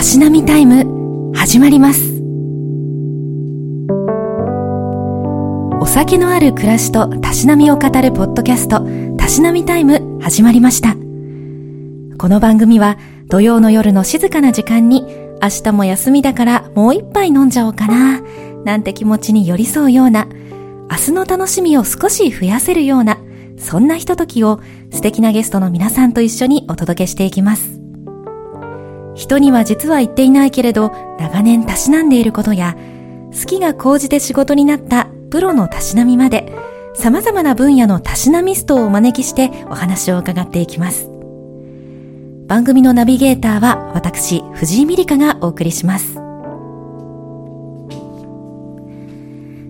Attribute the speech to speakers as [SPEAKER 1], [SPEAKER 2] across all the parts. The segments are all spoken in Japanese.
[SPEAKER 1] たしなみタイム。始まります。お酒のある暮らしとたしなみを語るポッドキャストたしなみタイム始まりました。この番組は土曜の夜の静かな時間に明日も休みだからもう一杯飲んじゃおうかななんて気持ちに寄り添うような明日の楽しみを少し増やせるようなそんなひとときを素敵なゲストの皆さんと一緒にお届けしていきます。人には実は言っていないけれど長年たしなんでいることや好きが高じて仕事になったプロのたしなみまで様々な分野のたしなミストをお招きしてお話を伺っていきます。番組のナビゲーターは私、藤井美里香がお送りします。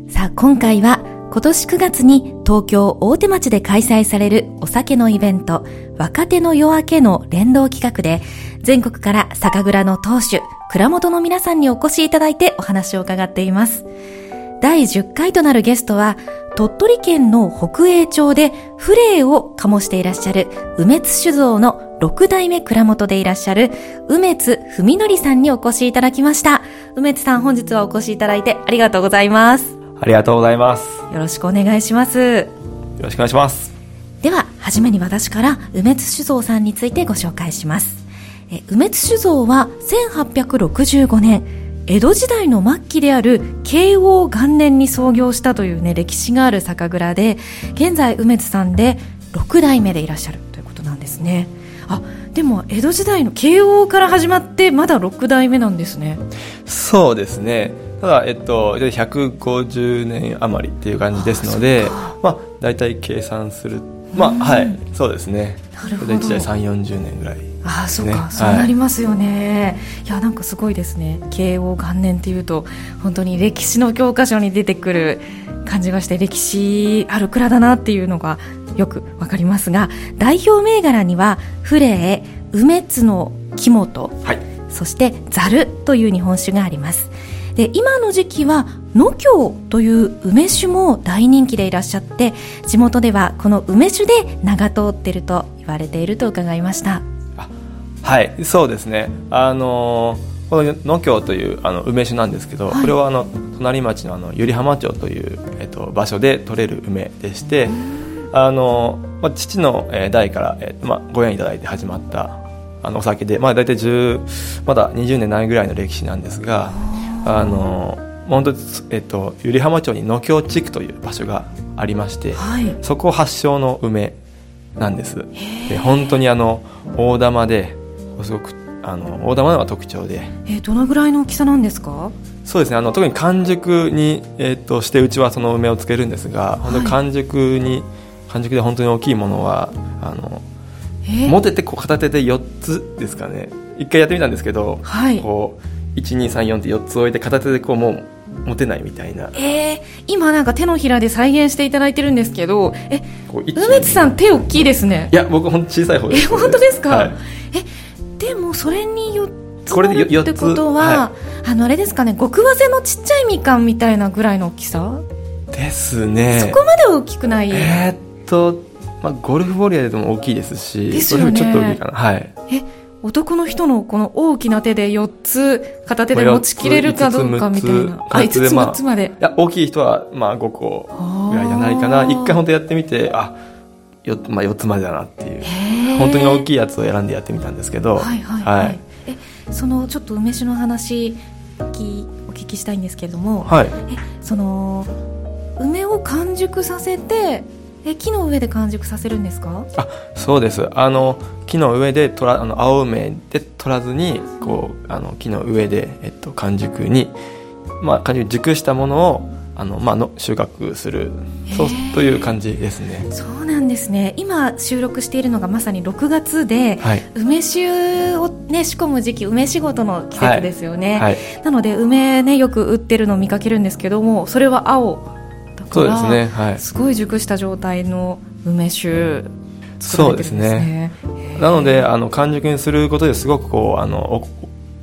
[SPEAKER 1] さあ、今回は今年9月に東京大手町で開催されるお酒のイベント、若手の夜明けの連動企画で、全国から酒蔵の当主、蔵元の皆さんにお越しいただいてお話を伺っています。第10回となるゲストは、鳥取県の北栄町でフレーを醸していらっしゃる梅津酒造の6代目蔵元でいらっしゃる梅津文則さんにお越しいただきました。梅津さん本日はお越しいただいてありがとうございます。
[SPEAKER 2] ありがとうございます。
[SPEAKER 1] よろしくお願いします。
[SPEAKER 2] よろしくお願いします。
[SPEAKER 1] では、はじめに私から梅津酒造さんについてご紹介します。え梅津酒造は1865年、江戸時代の末期である慶応元年に創業したというね、歴史がある酒蔵で、現在梅津さんで6代目でいらっしゃるということなんですね。あでも江戸時代の慶応から始まってまだ6代目なんですね
[SPEAKER 2] そうですねただ、えっと、150年余りっていう感じですのでまあ、大体計算するまあ、はいそうですね。
[SPEAKER 1] なるほど。
[SPEAKER 2] 1代3 4 0年ぐらい、ね、
[SPEAKER 1] ああそうか、そうなりますよね、はい、いやなんかすごいですね。慶応元年っていうと本当に歴史の教科書に出てくる感じがして歴史ある蔵だなっていうのがよくわかりますが代表銘柄にはフレー梅津の木本、はい、そしてざるという日本酒がありますで今の時期は野京という梅酒も大人気でいらっしゃって地元ではこの梅酒で名が通っていると言われていると伺いました。
[SPEAKER 2] はいそうですね。あのーこの野京というあの梅酒なんですけど、はい、これはあの隣町のあの百合浜町という、えっと、場所で取れる梅でしてあの、まあ、父の代から、えまあ、ご縁いただいて始まったあのお酒で、まあ、大体10まだ20年ないぐらいの歴史なんですがあの本当えっと、百合浜町に野京地区という場所がありまして、はい、そこ発祥の梅なんです。で本当にあの大玉ですごくあの大玉のが特徴で、
[SPEAKER 1] えー、どのぐらいの大きさなんですか？
[SPEAKER 2] そうですね。あの特に完熟に、えー、としてうちはその梅をつけるんですが、はい、本当に完熟に完熟で本当に大きいものはあの、えー、持ててこう片手で4つですかね。一回やってみたんですけど、はい、こう1234って4つ置いて片手でこうもう持てないみたいな。
[SPEAKER 1] えー、今なんか手のひらで再現していただいてるんですけどえ梅津さん手大きいですね。
[SPEAKER 2] いや僕本当小さい方です。
[SPEAKER 1] え本当ですか、はい、えでもそれによってこれでってことは、はい、あのあれですかね極わせのちっちゃいみかんみたいなぐらいの大きさ？
[SPEAKER 2] ですね。
[SPEAKER 1] そこまで大きくない？
[SPEAKER 2] えー、っと、まあ、ゴルフボールでも大きいですし
[SPEAKER 1] ですよね。
[SPEAKER 2] ちょっと大きいかな。はい。
[SPEAKER 1] え男の人のこの大きな手で4つ片手で持ちきれるかどうかみたいな。あ5つ6つまで、
[SPEAKER 2] いや大きい人はまあ5個ぐらいじゃないかな。一回本当やってみてあよ、まあ、4つまでだなっていう。本当に大きいやつを選んでやってみたんですけど。はいはい、はい、はい、
[SPEAKER 1] えそのちょっと梅酒の話お聞きしたいんですけれども、はい、えその梅を完熟させてえ木の上で完熟させるんですか？
[SPEAKER 2] あそうです。あの木の上で取らあの青梅で取らずにこうあの木の上で、えっと、完熟に、まあ、完熟熟したものをあの、まあの、収穫するそうという感じですね。
[SPEAKER 1] そうなんですね。今収録しているのがまさに6月で、はい、梅酒を、ね、仕込む時期梅仕事の季節ですよね、はい。はい、なので梅ねよく売ってるのを見かけるんですけどもそれは青
[SPEAKER 2] そうですね、はい、
[SPEAKER 1] すごい熟した状態の梅酒
[SPEAKER 2] そうですね。なのであの完熟にすることですごくこうあの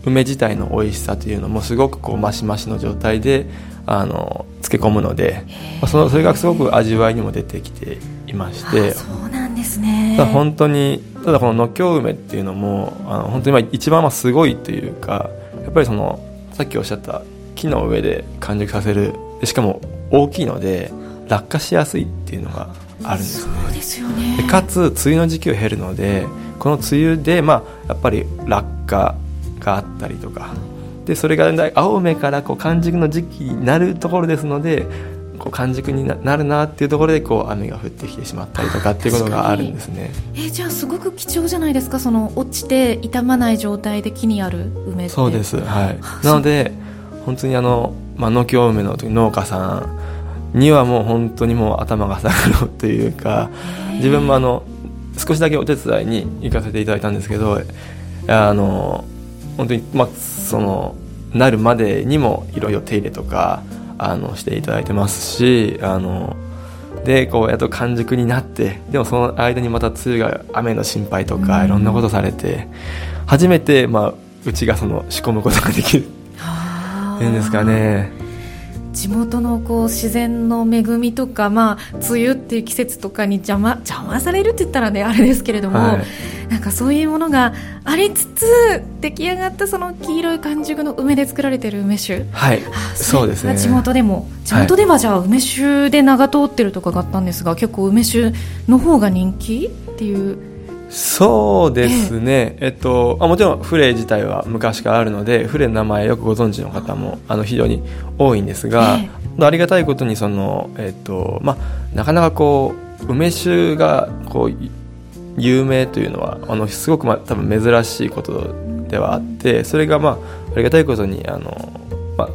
[SPEAKER 2] 梅自体の美味しさというのもすごくこうマシマシの状態であの漬け込むので、まあ、そのそれがすごく味わいにも出てきていまして。
[SPEAKER 1] そうなんですね。
[SPEAKER 2] 本当にただこののっきょう梅っていうのもあの本当にまあ一番まあすごいというかやっぱりそのさっきおっしゃった木の上で完熟させる。しかも大きいので落下しやすいっていうのがあるんですね。
[SPEAKER 1] そうですよね。
[SPEAKER 2] でかつ梅雨の時期を経るのでこの梅雨で、まあ、やっぱり落下があったりとかでそれが青梅からこう完熟の時期になるところですのでこう完熟にななるなっていうところでこう雨が降ってきてしまったりとかっていうことがあるんですね。
[SPEAKER 1] えーじゃあすごく貴重じゃないですかその落ちて傷まない状態で木にある梅って。
[SPEAKER 2] そうですはい
[SPEAKER 1] あ
[SPEAKER 2] なので本当にあのまあ農協梅の農家さんにはもう本当にもう頭が下がるというか自分もあの少しだけお手伝いに行かせていただいたんですけどあの本当にまあそのなるまでにもいろいろ手入れとかあのしていただいてますしあのでこうやっと完熟になってでもその間にまた梅雨が雨の心配とかいろんなことされて初めてまあうちがその仕込むことができる。
[SPEAKER 1] はあ
[SPEAKER 2] っていうんですかね
[SPEAKER 1] 地元のこう自然の恵みとか、まあ、梅雨っていう季節とかに邪魔邪魔されるって言ったらねあれですけれども、
[SPEAKER 2] はい。
[SPEAKER 1] なんかそういうものがありつつ出来上がったその黄色い完熟の梅で作られている梅酒。
[SPEAKER 2] はい。
[SPEAKER 1] あ
[SPEAKER 2] そうですね。
[SPEAKER 1] 地元でも地元ではじゃあ梅酒で名が通ってるとかがあったんですが、結構梅酒の方が人気っていう
[SPEAKER 2] そうですね、えっと、あもちろんフレ自体は昔からあるのでフレの名前よくご存知の方もあの非常に多いんですが、
[SPEAKER 1] え
[SPEAKER 2] ありがたいことにその、えっとまあ、なかなかこう梅酒がこうい有名というのはあのすごく、まあ、多分珍しいことではあってそれが、まあ、ありがたいことにあの、まあ、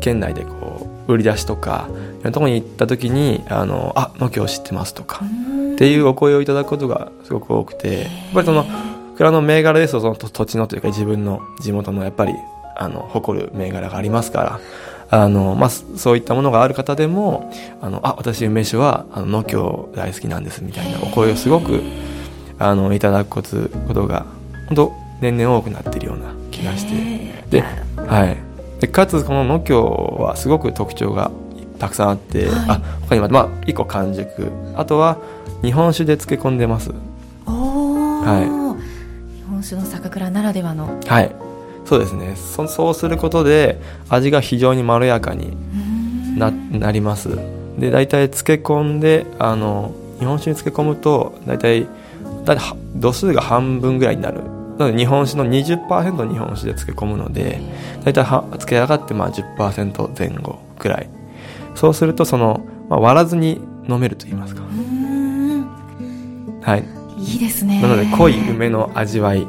[SPEAKER 2] 県内でこう売り出しとかいろんなところに行った時に「あのあ農協知ってます」とか。っていうお声をいただくことがすごく多くてやっぱりその蔵の銘柄ですとその土土地のというか自分の地元のやっぱりあの誇る銘柄がありますからあの、まあ、そそういったものがある方でもあのあ私梅酒はあの農協大好きなんですみたいなお声をすごくあのいただくことことが本当年々多くなっているような気がして。で,、はい、でかつこの農協はすごく特徴がたくさんあって、
[SPEAKER 1] はい。
[SPEAKER 2] あ他にも、まあ、1個完熟。あとは日本酒で漬け込んでます。は
[SPEAKER 1] 日本酒の酒蔵ならではの。
[SPEAKER 2] はい。そうですね。そそうすることで味が非常にまろやかにななります。で大体漬け込んであの日本酒に漬け込むと大体だ度数が半分ぐらいになる。なので日本酒の20%日本酒で漬け込むので大体は漬け上がってまあ10%前後くらい。そうするとその、まあ、割らずに飲めると言いますか。
[SPEAKER 1] うーん
[SPEAKER 2] はい。
[SPEAKER 1] いいですね。
[SPEAKER 2] なので濃い梅の味わい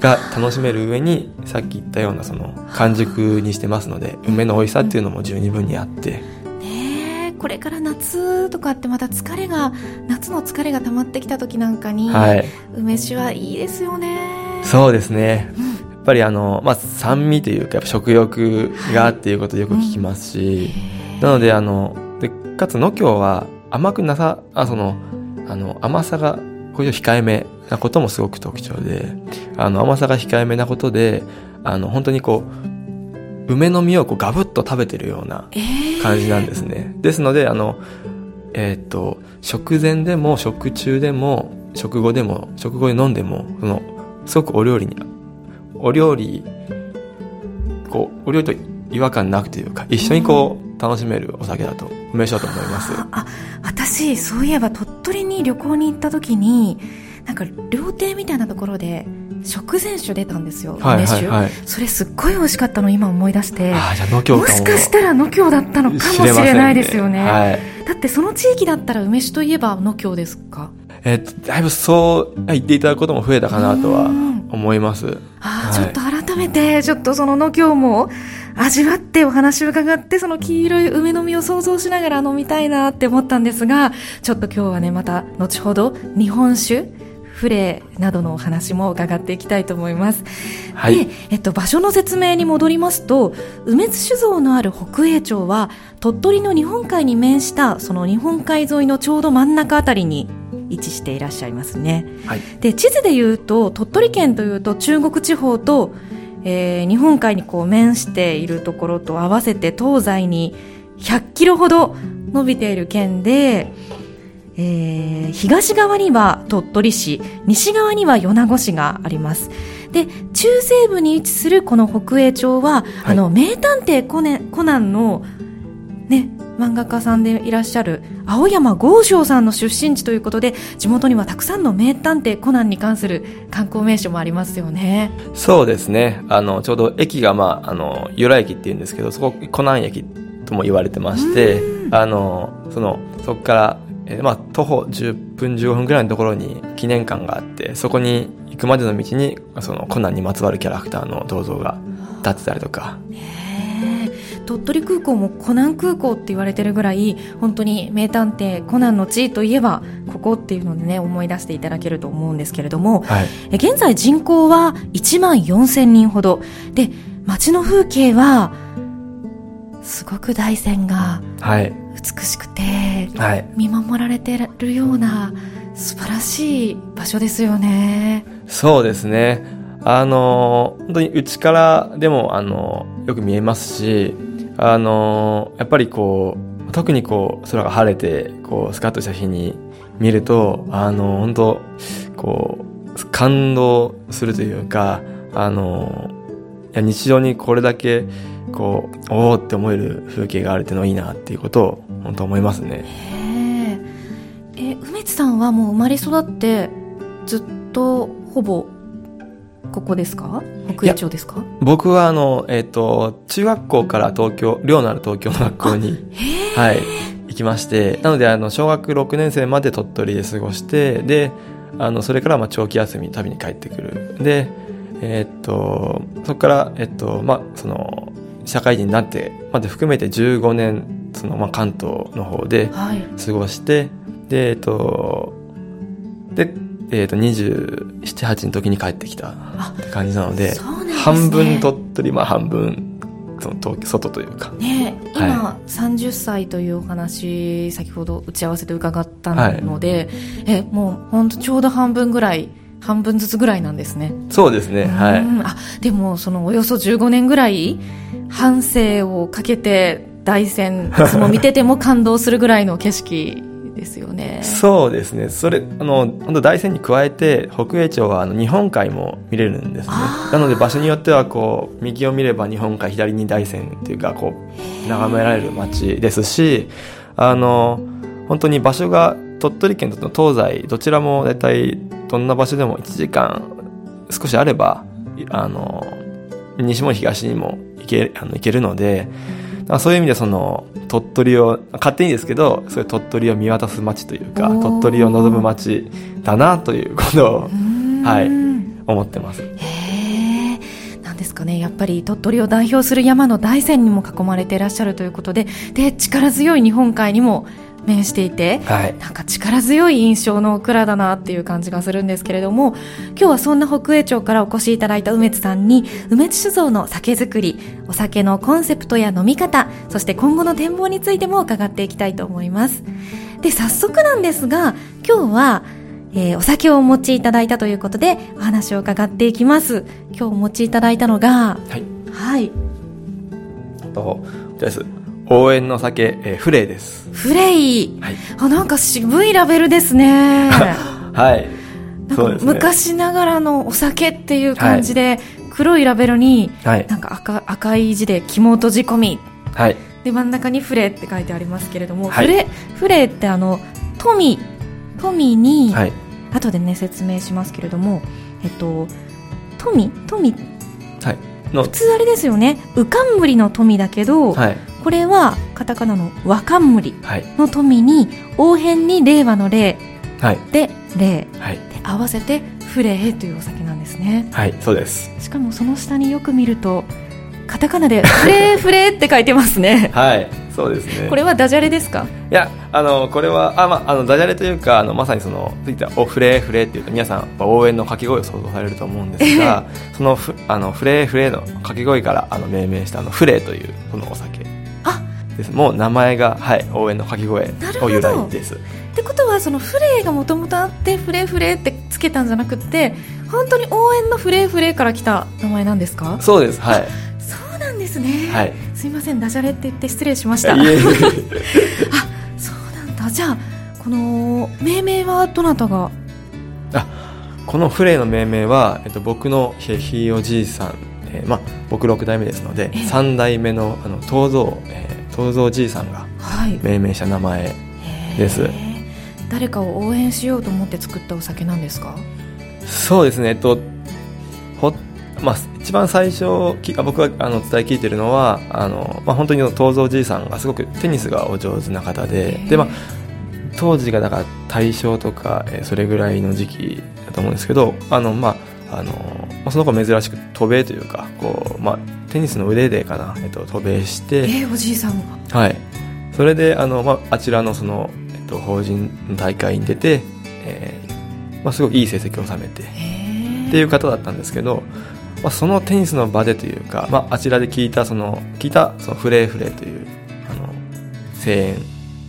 [SPEAKER 2] が楽しめる上にさっき言ったようなその完熟にしてますので梅の美味しさっていうのも十二分にあって。
[SPEAKER 1] ねえこれから夏とかってまた疲れが夏の疲れが溜まってきた時なんかに、
[SPEAKER 2] はい。
[SPEAKER 1] 梅酒はいいですよね。
[SPEAKER 2] そうですね。やっぱりあの、まあ、酸味というかやっぱ食欲がっていうことよく聞きますし、なのであのでかつ農協は甘くなさあそのあの甘さがこういう控えめなこともすごく特徴であの甘さが控えめなことであの本当にこう梅の実をこうガブッと食べてるような
[SPEAKER 1] えー
[SPEAKER 2] 感じなんですね。ですので、あの、えーっと、食前でも食中でも食後でも食後で飲んでも、その、すごくお料理に、お料理、こう、お料理と違和感なくというか、一緒にこう、楽しめるお酒だと、梅酒だと思います。
[SPEAKER 1] あ私そういえば鳥取に旅行に行った時になんか料亭みたいなところで食前酒出たんですよ
[SPEAKER 2] はい
[SPEAKER 1] 梅酒、
[SPEAKER 2] はいはい。
[SPEAKER 1] それすっごい美味しかったの今思い出して
[SPEAKER 2] ああ、じゃあ、
[SPEAKER 1] も
[SPEAKER 2] かも。
[SPEAKER 1] しかしたら野京だったのかもし
[SPEAKER 2] れ
[SPEAKER 1] ないですよね
[SPEAKER 2] はい。
[SPEAKER 1] だってその地域だったら梅酒といえば野京ですか？
[SPEAKER 2] えーっと、だいぶそう言っていただくことも増えたかなとは
[SPEAKER 1] うん
[SPEAKER 2] 思います。
[SPEAKER 1] ああ、
[SPEAKER 2] はい
[SPEAKER 1] ちょっと改めてちょっとその野京も味わってお話を伺ってその黄色い梅の実を想像しながら飲みたいなって思ったんですがちょっと今日はねまた後ほど日本酒フレなどのお話も伺っていきたいと思います。
[SPEAKER 2] はい
[SPEAKER 1] で、えっと、場所の説明に戻りますと、梅津酒造のある北栄町は、鳥取の日本海に面した、その日本海沿いのちょうど真ん中あたりに位置していらっしゃいますね。
[SPEAKER 2] はい。
[SPEAKER 1] で、地図で言うと、鳥取県というと中国地方と、えー日本海にこう面しているところと合わせて東西に100キロほど伸びている県で、えー、東側には鳥取市、西側には米子市があります。で、中西部に位置するこの北栄町は、はい、あの、名探偵コネコナンの、ね、漫画家さんでいらっしゃる青山剛昌さんの出身地ということで地元にはたくさんの名探偵コナンに関する観光名所もありますよね。
[SPEAKER 2] そうですね。あのちょうど駅が、まあ、あの由来駅っていうんですけどそこコナン駅とも言われてましてあのそのそこから、えー、まあ、徒歩10分15分ぐらいのところに記念館があってそこに行くまでの道にそのコナンにまつわるキャラクターの銅像が立ってたりとか。
[SPEAKER 1] 鳥取空港もコナン空港って言われてるぐらい本当に名探偵コナンの地といえばここっていうのでね思い出していただけると思うんですけれども、はい、現在人口は1万4000人ほど。で街の風景はすごく大山が美しくて、はい、見守られてるような素晴らしい場所ですよね。
[SPEAKER 2] そうですね。あの本当にうちからでもあのよく見えますしあのやっぱりこう特にこう空が晴れてこうスカッとした日に見るとあの本当こう感動するというかあのいや日常にこれだけこうおおって思える風景があるっていうのはいいなっていうことを本当思いますね。
[SPEAKER 1] え梅津さんはもう生まれ育ってずっとほぼここですか？北栄町ですか？
[SPEAKER 2] 僕はあの、えっ、ー、と、中学校から東京、寮のある東京の学校に、はい、行きまして、なのであの、小学6年生まで鳥取で過ごして、で、あの、それからまあ長期休み、旅に帰ってくる。で、えっ、ー、と、そこから、えっ、ー、と、まあ、その、社会人になってまで含めて15年その、まあ、関東の方で過ごして、はい、でえっとでえー、と278の時に帰ってきたって感じなので、ね、半分鳥取まあ半分その東外というか、
[SPEAKER 1] ね、今、はい、30歳というお話先ほど打ち合わせで伺ったので、はい、えもう本当ちょうど半分ぐらい半分ずつぐらいなんですね。
[SPEAKER 2] そうですねはい。
[SPEAKER 1] あでもそのおよそ15年ぐらい半生をかけて大山いつも見てても感動するぐらいの景色ですよね。
[SPEAKER 2] そうですね。それ、あの、本当大山に加えて、北栄町はあの日本海も見れるんですね。なので場所によっては、こう、右を見れば日本海、左に大山っていうか、こう、眺められる街ですし、あの、本当に場所が鳥取県と東西、どちらも大体どんな場所でも1時間少しあれば、あの、西も東にも行けあの行けるので、そういう意味でその鳥取を勝手にですけどそういう鳥取を見渡す街というか鳥取を望む街だなということを、はい、思ってます。
[SPEAKER 1] なんですかね。やっぱり鳥取を代表する山の大山にも囲まれていらっしゃるということでで力強い日本海にも面していて、はい、なんか力強い印象の蔵だなっていう感じがするんですけれども今日はそんな北栄町からお越しいただいた梅津さんに梅津酒造の酒造りお酒のコンセプトや飲み方そして今後の展望についても伺っていきたいと思います。で早速なんですが今日はえー、お酒をお持ちいただいたということでお話を伺っていきます。今日お持ちいただいたのがはい、はい、
[SPEAKER 2] とです応援の酒、えー、フレイです。
[SPEAKER 1] フレイ、はい、あなんか渋いラベルですね。
[SPEAKER 2] はい。
[SPEAKER 1] なんか昔ながらのお酒っていう感じで、はい、黒いラベルに、はい、なんか赤赤い字で肝閉じ込み、はい、で真ん中にフレって書いてありますけれども、はい、フレフレってあの富富に、はい、後でね説明しますけれども、えっと富富。はい。普通あれですよね。うかんむりの富だけど、はい、これはカタカナの和冠の富に応変に令和の令で令、はい、で合わせてフレーというお酒なんですね。
[SPEAKER 2] はいそうです。
[SPEAKER 1] しかもその下によく見るとカタカナでフレー フレーって書いてますね。
[SPEAKER 2] はいそうですね。
[SPEAKER 1] これはダジャレですか？
[SPEAKER 2] いやあのこれはあ、まあ、あのダジャレというかあのまさにそのついたおフレーフレーっていうと皆さん応援の掛け声を想像されると思うんですがそのフあのフレーフレーの掛け声からあの命名したあのフレーというそのお酒です。もう名前が、はい、応援の掛け声を由来です。
[SPEAKER 1] ってことはそのフレーがもともとあってフレーフレーってつけたんじゃなくて本当に応援のフレーフレーから来た名前なんですか？
[SPEAKER 2] そうですはい。
[SPEAKER 1] そうなんですね、はい、すいませんダジャレって言って失礼しました。あそうなんだ。じゃあここの命名はどなたが？
[SPEAKER 2] あこのフレーの命名は、えっと、僕のひいおじいさん、えーまあ、僕6代目ですので、
[SPEAKER 1] ええ。
[SPEAKER 2] 3代目のあの東蔵、えー、東蔵じいさんが
[SPEAKER 1] はい。
[SPEAKER 2] 命名した名前です。
[SPEAKER 1] へー。誰かを応援しようと思って作ったお酒なんですか？
[SPEAKER 2] そうですね。えっとほ、まあ、一番最初僕があの伝え聞いてるのはあの、まあ、本当に東蔵じいさんがすごくテニスがお上手な方でで、まあ、当時がだから大正とか、えーそれぐらいの時期だと思うんですけどあの、まああのまあその子珍しく渡米というかこう、まあ、テニスの腕でかな、えっと、渡米して、
[SPEAKER 1] えーおじいさんが。
[SPEAKER 2] はい、それであの、まあ、あちらのその、えっと、法人の大会に出て、えーまあ、すごくいい成績を収めて。
[SPEAKER 1] へ
[SPEAKER 2] っていう方だったんですけど、まあ、そのテニスの場でというか、まあ、あちらで聞いたその聞いたそのフレーフレーというあの声援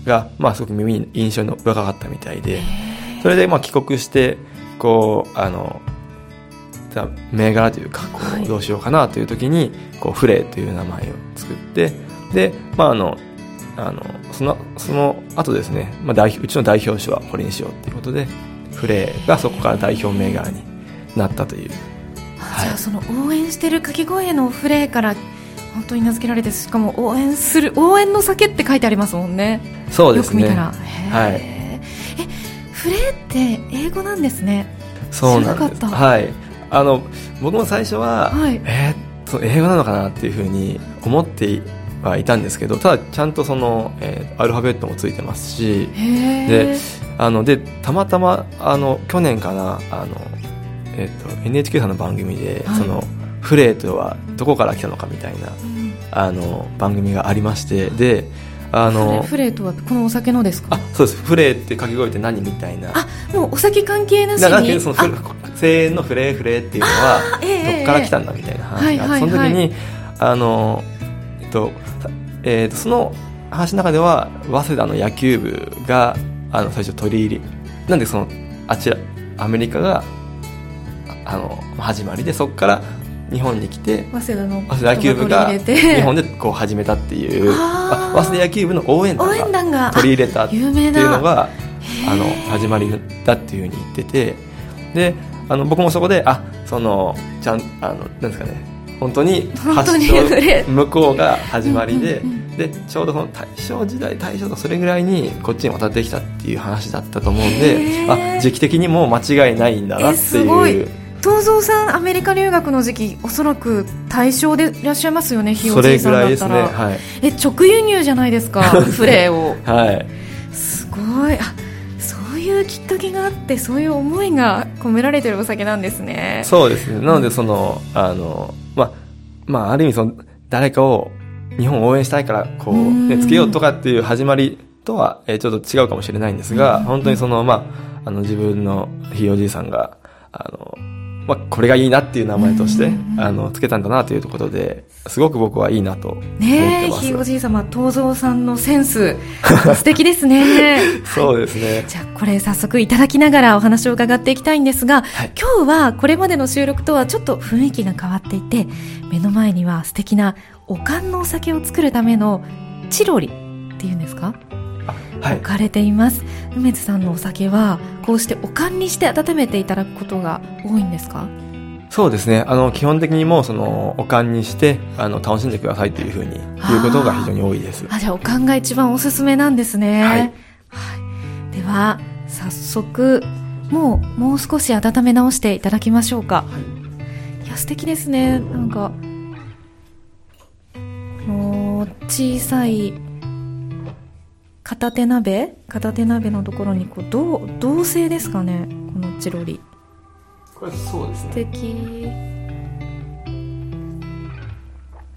[SPEAKER 2] が、まあ、すごく耳に印象に深かったみたいで。それでまあ帰国してこうあのじゃあ銘柄というかこ
[SPEAKER 1] はい。う
[SPEAKER 2] どうしようかなという時にこうフレーという名前を作ってで、まあ、あのあのそのその後ですね、まあ、代表うちの代表種はこれにしようということでフレーがそこから代表銘柄になったという。
[SPEAKER 1] あ
[SPEAKER 2] はい。
[SPEAKER 1] じゃあその応援してる掛け声のフレーから本当に名付けられてしかも応援する応援の酒って書いてありますもんね。
[SPEAKER 2] そうですね。
[SPEAKER 1] よく見たら。
[SPEAKER 2] はい。
[SPEAKER 1] えフレーって英語なんですね。
[SPEAKER 2] そうなんです。
[SPEAKER 1] 知らなかった。
[SPEAKER 2] はいあの僕も最初は、
[SPEAKER 1] はい。
[SPEAKER 2] えーっと英語なのかなっていうふうに思ってはいたんですけどただちゃんとその、えーアルファベットもついてますし
[SPEAKER 1] へ
[SPEAKER 2] で
[SPEAKER 1] え
[SPEAKER 2] あのでたまたまあの去年かなあの、えーっと NHK さんの番組で、
[SPEAKER 1] はい。
[SPEAKER 2] そのフレートはどこから来たのかみたいなあの番組がありましてであの
[SPEAKER 1] フレーとはこのお酒のですか？
[SPEAKER 2] あそうです。フレーって掛け声って何みたいな。
[SPEAKER 1] あもうお酒関係なしに？
[SPEAKER 2] そのフ声援のフレーフレーっていうのはどっから来たんだみたいな話が
[SPEAKER 1] はいはいはい。
[SPEAKER 2] その時にあの、えっとえっとその話の中では早稲田の野球部があの最初取り入りなんでそのあちらアメリカがああの始まりでそこから日本に来て
[SPEAKER 1] 早稲田の
[SPEAKER 2] 早稲田野球部が日本でこう始めたっていう早稲田野球部の応援団が取り入れたっていうのがあの始まりだっていうふうに言っててであの僕もそこであそのちゃんあのなんですかね本当に発祥向こうが始まりででちょうどその大正時代大正とそれぐらいにこっちに渡ってきたっていう話だったと思うんであ時期的にも間違いないんだな
[SPEAKER 1] え
[SPEAKER 2] って
[SPEAKER 1] い
[SPEAKER 2] う
[SPEAKER 1] 東蔵さんアメリカ留学の時期おそらく対象でいらっしゃいますよねひい
[SPEAKER 2] そ
[SPEAKER 1] おじいさんだったら、
[SPEAKER 2] ねはい。
[SPEAKER 1] え直輸入じゃないですかフレーを。
[SPEAKER 2] はい。
[SPEAKER 1] すごい。あそういうきっかけがあってそういう思いが込められてるお酒なんですね。
[SPEAKER 2] そうですね。なので、その、あの、まあ、まあ、ある意味、その、誰かを日本を応援したいから、こう、
[SPEAKER 1] うん。
[SPEAKER 2] ね、つけようとかっていう始まりとは、えーちょっと違うかもしれないんですが、
[SPEAKER 1] うん。
[SPEAKER 2] 本当にその、まあ、あの、自分のひいおじいさんが、あの、まあ、これがいいなっていう名前として
[SPEAKER 1] うん、
[SPEAKER 2] あの、つけたんだなということで、すごく僕はいいなと思ってます。
[SPEAKER 1] ねえひいおじい様東蔵さんのセンス 素敵ですね
[SPEAKER 2] そうですね。
[SPEAKER 1] じゃあこれ早速いただきながらお話を伺っていきたいんですが、
[SPEAKER 2] はい
[SPEAKER 1] 今日はこれまでの収録とはちょっと雰囲気が変わっていて目の前には素敵なおかんのお酒を作るためのチロリっていうんですか？
[SPEAKER 2] はい
[SPEAKER 1] 置。かれています。梅津さんのお酒はこうしておかんにして温めていただくことが多いんですか？
[SPEAKER 2] そうですね。あの、基本的にもう、その、おかんにして、あの、楽しんでくださいというふうに言うことが非常に多いです。
[SPEAKER 1] あじゃあおかんが一番おすすめなんですね。
[SPEAKER 2] はい。
[SPEAKER 1] はい。では早速もうもう少し温め直していただきましょうか、い、や素敵ですね。なんかもう小さい片手鍋？片手鍋のところにこう銅銅製ですかね？このチロリ。
[SPEAKER 2] これそうです
[SPEAKER 1] 素。敵。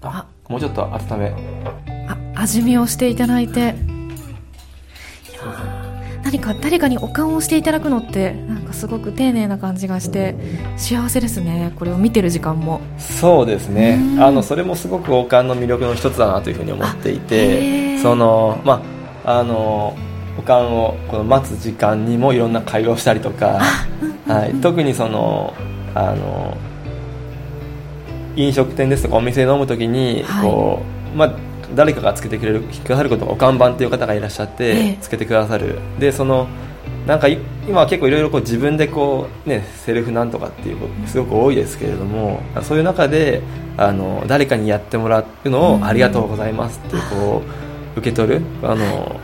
[SPEAKER 2] あ、もうちょっと温め。
[SPEAKER 1] あ味見をしていただいて。いやー何か誰かにおかんをしていただくのってなんかすごく丁寧な感じがして幸せですね。これを見てる時間も。
[SPEAKER 2] そうですね。
[SPEAKER 1] う。ん。
[SPEAKER 2] あの、それもすごく王冠の魅力の一つだなというふうに思っていて、
[SPEAKER 1] ー。
[SPEAKER 2] その、まあ、あの、王冠をこの待つ時間にもいろんな会話をしたりとか、はい、特にその、あの、飲食店ですとかお店で飲むときに、
[SPEAKER 1] はい。
[SPEAKER 2] こう、まあ、誰かがつけてくれるくださることお看板っていう方がいらっしゃって、
[SPEAKER 1] ええ。
[SPEAKER 2] つけてくださる。でそのなんかい今は結構いろいろこう自分でこうねセルフなんとかっていうことすごく多いですけれどもそういう中であの誰かにやってもらうのをありがとうございますってこう受け取る？あの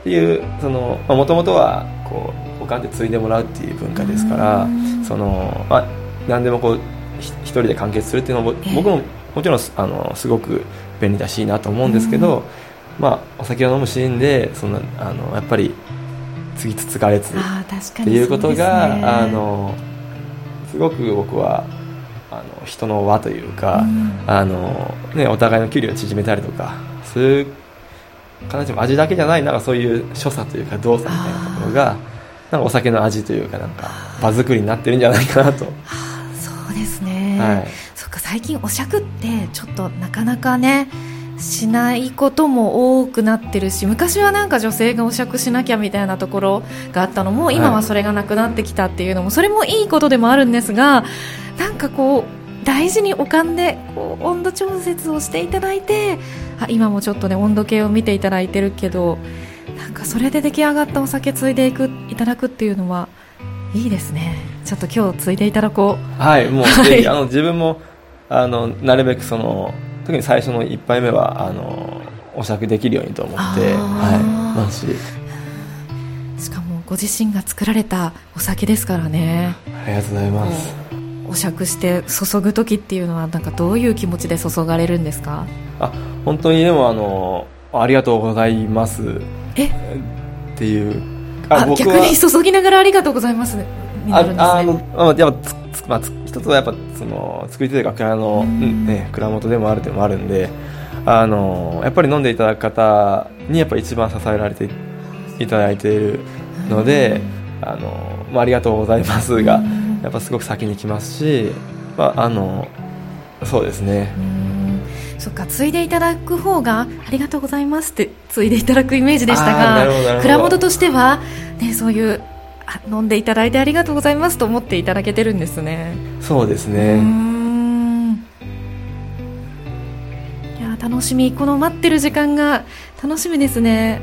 [SPEAKER 2] っていうそのもともとはこうおかんで継いでもらうっていう文化ですから
[SPEAKER 1] うん。
[SPEAKER 2] そのまあ何でもこうひ一人で完結するっていうのも
[SPEAKER 1] ええ。
[SPEAKER 2] 僕ももちろんあのすごく便利だしいいなと思うんですけど、まあ、お酒を飲むシーンでそのあのやっぱり継ぎつつがれつっていうことが、
[SPEAKER 1] ね。
[SPEAKER 2] あのすごく僕はあの人の輪というか、
[SPEAKER 1] うん。
[SPEAKER 2] あのね、お互いの距離を縮めたりとかいう形も味だけじゃないなんかそういう所作というか動作みたいなところがなんかお酒の味というかなんか場作りになってるんじゃないかなと、
[SPEAKER 1] そうですね、
[SPEAKER 2] はい、
[SPEAKER 1] そっか最近お酌ってちょっとなかなかねしないことも多くなってるし昔はなんか女性がお酌しなきゃみたいなところがあったのも今はそれがなくなってきたっていうのもそれもいいことでもあるんですがなんかこう大事におかんでこう温度調節をしていただいてあ今もちょっとね温度計を見ていただいてるけどなんかそれで出来上がったお酒ついでいくいただくっていうのはいいですね。ちょっと今日ついでいただこう。
[SPEAKER 2] はい、もう
[SPEAKER 1] はい。
[SPEAKER 2] あの自分もあのなるべくその特に最初の一杯目はあのお酌できるようにと思って、はい、ますし
[SPEAKER 1] しかもご自身が作られたお酒ですからね。
[SPEAKER 2] ありがとうございます。
[SPEAKER 1] お酌して注ぐ時っていうのはなんかどういう気持ちで注がれるんですか？
[SPEAKER 2] あ本当にでもあのありがとうございます。
[SPEAKER 1] え？
[SPEAKER 2] っていう。
[SPEAKER 1] あ逆に注ぎながらありがとうございますになるんですね。
[SPEAKER 2] ああのあやっぱつつまあ、つ一つはやっぱその作り手というか蔵の、
[SPEAKER 1] うん
[SPEAKER 2] ね、蔵元でもあるでもあるんであのやっぱり飲んでいただく方にやっぱ一番支えられていただいているので、あのまあ、ありがとうございますが、
[SPEAKER 1] うん
[SPEAKER 2] やっぱすごく先に来ますし、まあ、あのそうですね。
[SPEAKER 1] うん。そっかついでいただく方がありがとうございますってついでいただくイメージでしたが蔵元としては、ね、そういうあ飲んでいただいてありがとうございますと思っていただけてるんですね。
[SPEAKER 2] そうですね、
[SPEAKER 1] ん。いや楽しみ。この待ってる時間が楽しみですね。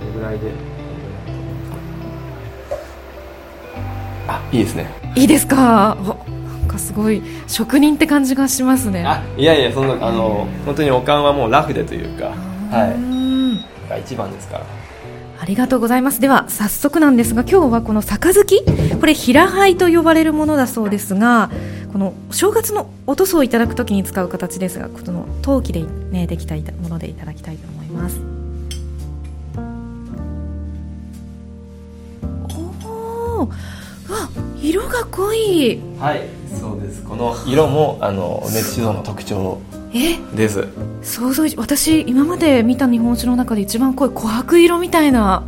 [SPEAKER 2] これぐらいで？あいいですね。
[SPEAKER 1] いいですか？おなんかすごい職人って感じがしますね。
[SPEAKER 2] あいやいやそんなあの本当におかんはもうラフでというか
[SPEAKER 1] う
[SPEAKER 2] はい。が一番ですから。
[SPEAKER 1] ありがとうございます。では早速なんですが今日はこの杯これ平灰と呼ばれるものだそうですがこの正月のお塗装をいただくときに使う形ですがこの陶器で、ね、できたものでいただきたいと思います。おーわ色が濃い。
[SPEAKER 2] はいそうです。この色もあの梅酒造の特徴
[SPEAKER 1] え？
[SPEAKER 2] です。
[SPEAKER 1] 想像私今まで見た日本酒の中で一番濃い琥珀色みたいな。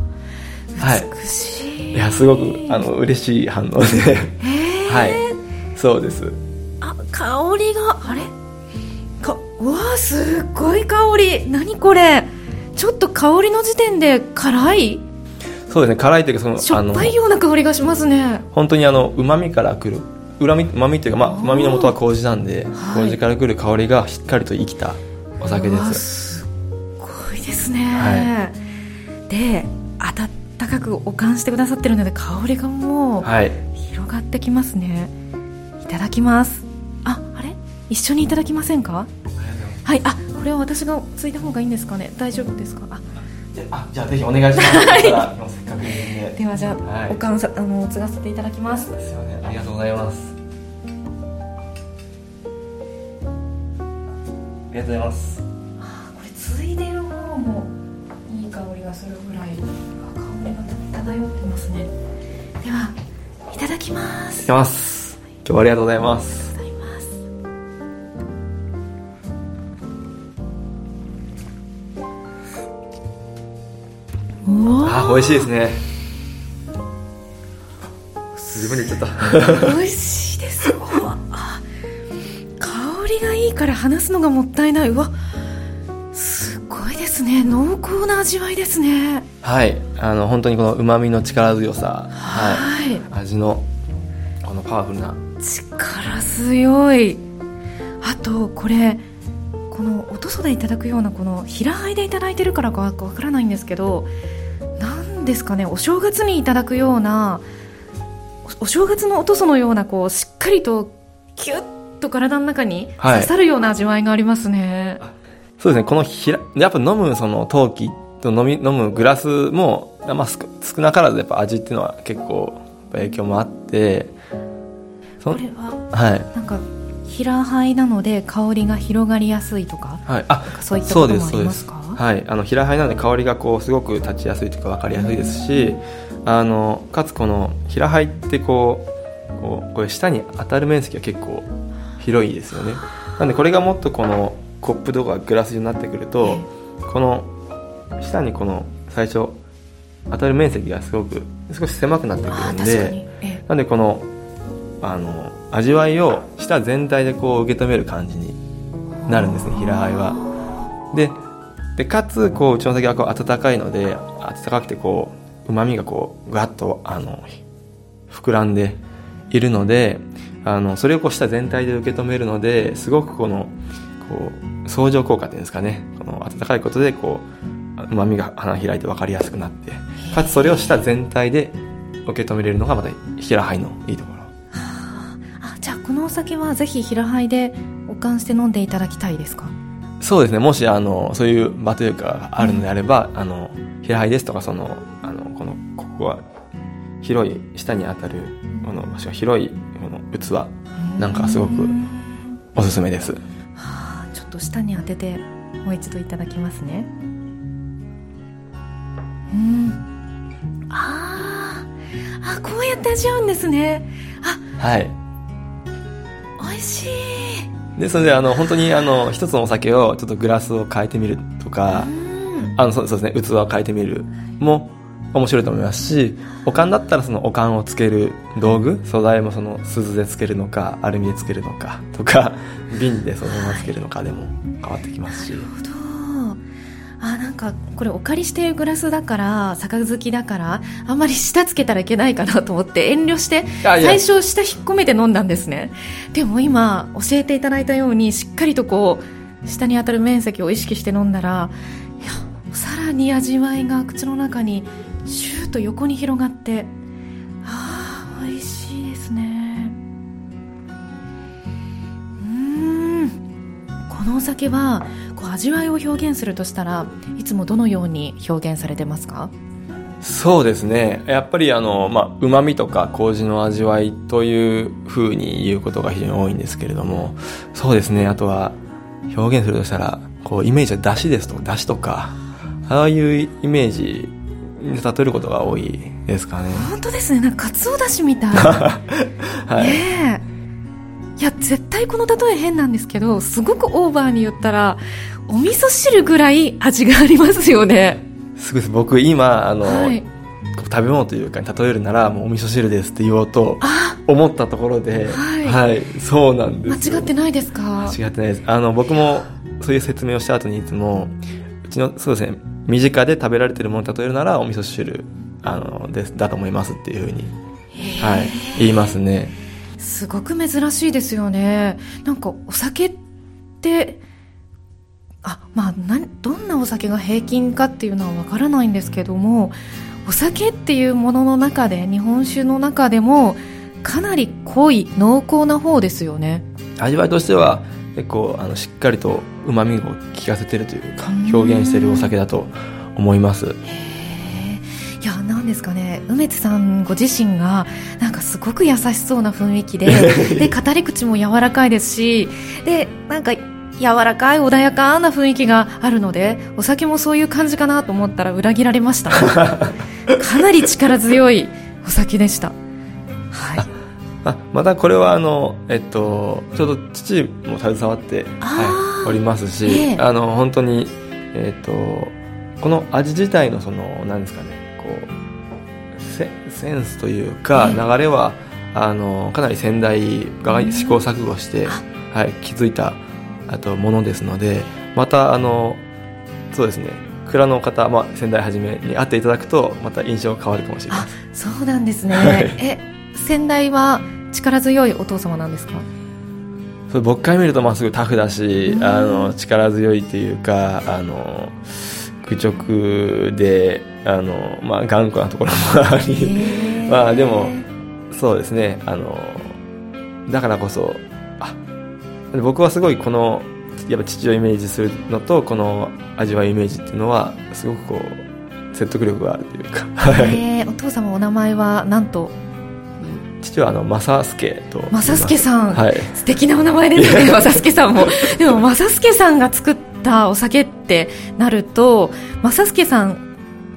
[SPEAKER 2] はい。
[SPEAKER 1] 美しい、
[SPEAKER 2] いやすごくあの嬉しい反応で。
[SPEAKER 1] え？ー
[SPEAKER 2] はい。そうです。
[SPEAKER 1] あ香りがあれ？かうわあすっごい香り。何これ？ちょっと香りの時点で辛い？
[SPEAKER 2] そうですね辛いというかその
[SPEAKER 1] しょっぱいような香りがしますね。
[SPEAKER 2] 本当にあの旨味からくる。うまみうまみというかまあ旨味の元は麹なんで
[SPEAKER 1] はい。
[SPEAKER 2] 麹からくる香りがしっかりと生きたお酒です。
[SPEAKER 1] すっごいですね、
[SPEAKER 2] は
[SPEAKER 1] で温かく保管してくださってるので香りがもう
[SPEAKER 2] はい。
[SPEAKER 1] 広がってきますね。いただきます。ああれ？一緒にいただきませんか？はいあこれは私がついた方がいいんですかね？大丈夫ですか？あ
[SPEAKER 2] あじゃあぜひお願いします、
[SPEAKER 1] はい。
[SPEAKER 2] せっかくなんで
[SPEAKER 1] ではじゃあ、
[SPEAKER 2] はい
[SPEAKER 1] おかんさあの継がせていただきます。
[SPEAKER 2] ですよねありがとうございます。ありがとうございます。
[SPEAKER 1] あこれついでる方もいい香りがするぐらいあ香りが漂ってますね。ではいただきます。
[SPEAKER 2] いきます。今日はありがとうございます美味しいですね。自分で言っちゃった。
[SPEAKER 1] 美味しいです。うわあ香りがいいから話すのがもったいない。うわすごいですね。濃厚な味わいですね。
[SPEAKER 2] はい。あの本当にこの旨味の力強さ。は
[SPEAKER 1] はい。
[SPEAKER 2] い味のこのパワフルな。
[SPEAKER 1] 力強い。あとこれこのおとそでいただくようなこの平灰でいただいてるからかわからないんですけどですかねお正月にいただくようなお正月のおとそのようなこうしっかりとキュッと体の中に刺さるような味わいがありますね、はい、
[SPEAKER 2] そうですね。このひらやっぱ飲むその陶器と飲み飲むグラスも、まあ、少なからずやっぱ味っていうのは結構影響もあって
[SPEAKER 1] これは、はい、なんか平灰なので香りが広がりやすいとか,、はい、あそういったこともありますか？
[SPEAKER 2] はいあの平灰なので香りがこうすごく立ちやすいというか分かりやすいですしあのかつこの平灰ってこうこうこれ下に当たる面積が結構広いですよね。なんでこれがもっとこのコップとかグラスになってくると、この下にこの最初当たる面積がすごく少し狭くなってくるんでなんでこのあの味わいを舌全体でこう受け止める感じになるんですね平灰は。ででかつこううちの酒はこう温かいので温かくてこううまみがこうぐわっとあの膨らんでいるのであのそれをこう舌全体で受け止めるのですごくこのこう相乗効果っていうんですかね。この温かいことでこううまみが花開いて分かりやすくなってかつそれを舌全体で受け止めれるのがまた平灰のいいところ。
[SPEAKER 1] はあ、じゃあこのお酒はぜひ平杯で保管して飲んでいただきたいですか？
[SPEAKER 2] そうですね。もしあのそういう場というかあるのであれば、うん、あの平杯ですとかそのあのこのここは広い下に当たるこの場所が広いこの器なんかすごくおすすめです、は
[SPEAKER 1] あ、ちょっと下に当ててもう一度いただきますね。うん。ああこうやって味わうんですね。
[SPEAKER 2] あはい。
[SPEAKER 1] 美味し
[SPEAKER 2] いでそれであの本当にあの一つのお酒をちょっとグラスを変えてみるとかあのそうですね器を変えてみるも面白いと思いますしおかんだったらそのおかんをつける道具素材もその鈴でつけるのかアルミでつけるのかとか瓶でそのままつけるのかでも変わってきますし。
[SPEAKER 1] あなんかこれお借りしているグラスだから杯だからあんまり舌つけたらいけないかなと思って遠慮して最初舌引っ込めて飲んだんですね。でも今教えていただいたようにしっかりとこう下に当たる面積を意識して飲んだらいやさらに味わいが口の中にシューッと横に広がってああ美味しいですね。うん。このお酒はこう味わいを表現するとしたらいつもどのように表現されてますか？
[SPEAKER 2] そうですね。やっぱりあのまあ、みとか麹の味わいというふうに言うことが非常に多いんですけれどもそうですね。あとは表現するとしたらこうイメージはだしですとかだしとかああいうイメージに例えることが多いですかね。
[SPEAKER 1] 本当ですね。なんかかつおだしみたい。はい、ねいや絶対この例え変なんですけどすごくオーバーに言ったらお味噌汁ぐらい味がありますよね。
[SPEAKER 2] すごいです。僕今あの、はい、食べ物というか例えるならもうお味噌汁ですって言おうと思ったところで、はい、はい、そうなんで
[SPEAKER 1] す間違ってないですか？
[SPEAKER 2] 間違ってないです。あの僕もそういう説明をした後にいつもうちのそうですね身近で食べられてるものを例えるならお味噌汁あのですだと思いますっていうふうに、はい、言いますね。
[SPEAKER 1] すごく珍しいですよね。なんかお酒ってあまあなどんなお酒が平均かっていうのはわからないんですけどもお酒っていうものの中で日本酒の中でもかなり濃い濃厚な方ですよね。
[SPEAKER 2] 味わいとしては結構あのしっかりとうまみを効かせてるというか表現してるお酒だと思います。
[SPEAKER 1] いやなんですかね。梅津さんご自身がなんかすごく優しそうな雰囲気で で語り口も柔らかいですしでなんか柔らかい穏やかな雰囲気があるのでお酒もそういう感じかなと思ったら裏切られました。かなり力強いお酒でした、はい、
[SPEAKER 2] あまたこれはあの、えっと、ちょうど父も携わって、はい、おりますし、えー、あの本当に、えっと、この味自体のその何ですかねこうセセンスというか、流れはあのかなり先代が試行錯誤して、はい、気づいたあとものですのでまたあのそうですね。蔵の方、まあ、仙台はじめに会っていただくとまた印象が変わるかもしれない
[SPEAKER 1] そうなんですね、はい、え先代は力強いお父様なんですか？
[SPEAKER 2] それ僕から見るとまあすごいタフだし、あの力強いっていうかあの愚直であの、まあ、頑固なところもあり。まあでもそうですね。あのだからこそあ僕はすごいこのやっぱ父をイメージするのとこの味わいイメージっていうのはすごくこう説得力があるというか、
[SPEAKER 1] えー、お父様お名前は何と？
[SPEAKER 2] 父はあの正助と。
[SPEAKER 1] 正助さん、
[SPEAKER 2] はい、
[SPEAKER 1] 素敵なお名前ですね。正助さんも。でも正助さんが作ったお酒ってなると正助さん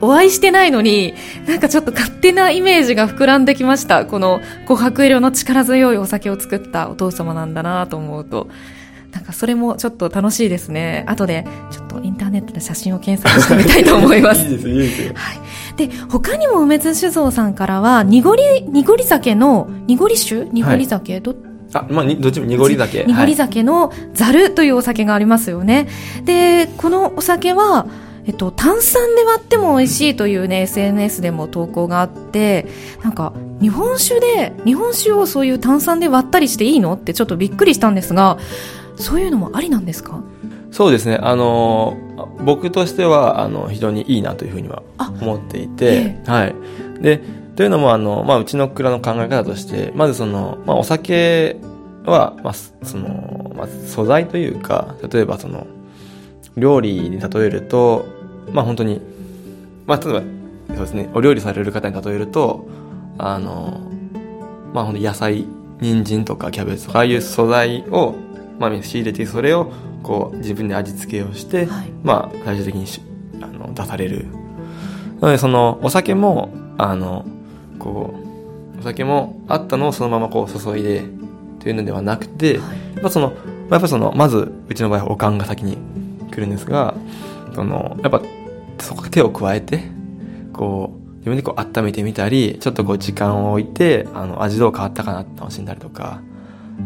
[SPEAKER 1] お会いしてないのになんかちょっと勝手なイメージが膨らんできました。この琥珀色の力強いお酒を作ったお父様なんだなと思うと。なんかそれもちょっと楽しいですね。後でちょっとインターネットで写真を検索してみたいと思います。
[SPEAKER 2] いいですいいですよ、
[SPEAKER 1] はい。で他にも梅津酒造さんからは濁り濁り酒の濁り酒？濁り酒、はい、ど
[SPEAKER 2] あまあ、どっちも濁り酒。
[SPEAKER 1] 濁り酒のざるというお酒がありますよね、でこのお酒はえっと、炭酸で割っても美味しいというね SNS でも投稿があってなんか日本酒で日本酒をそういう炭酸で割ったりしていいのってちょっとびっくりしたんですがそういうのもありなんですか？
[SPEAKER 2] そうですね。あの、僕としては、あの、非常にいいなというふうには思っていて、はい。で、というのも、あの、まあ、うちの蔵の考え方として、まずその、まあ、お酒は、まあ、その、まあ、素材というか、例えばその、料理に例えると、まあ、本当に、まあ、例えば、そうですね、お料理される方に例えると、あの、まあ、本当野菜、人参とかキャベツとか、ああいう素材を、まあ、仕入れて、それを、こう自分で味付けをして、はい、まあ最終的にあの出される。なのでそのお酒もあのこうお酒もあったのをそのままこう注いでというのではなくて、はい、まあそのやっぱそのまずうちの場合はおかんが先に来るんですがそのやっぱそこ手を加えてこう自分でこう温めてみたりちょっとこう時間を置いてあの味どう変わったかなって楽しんだりとか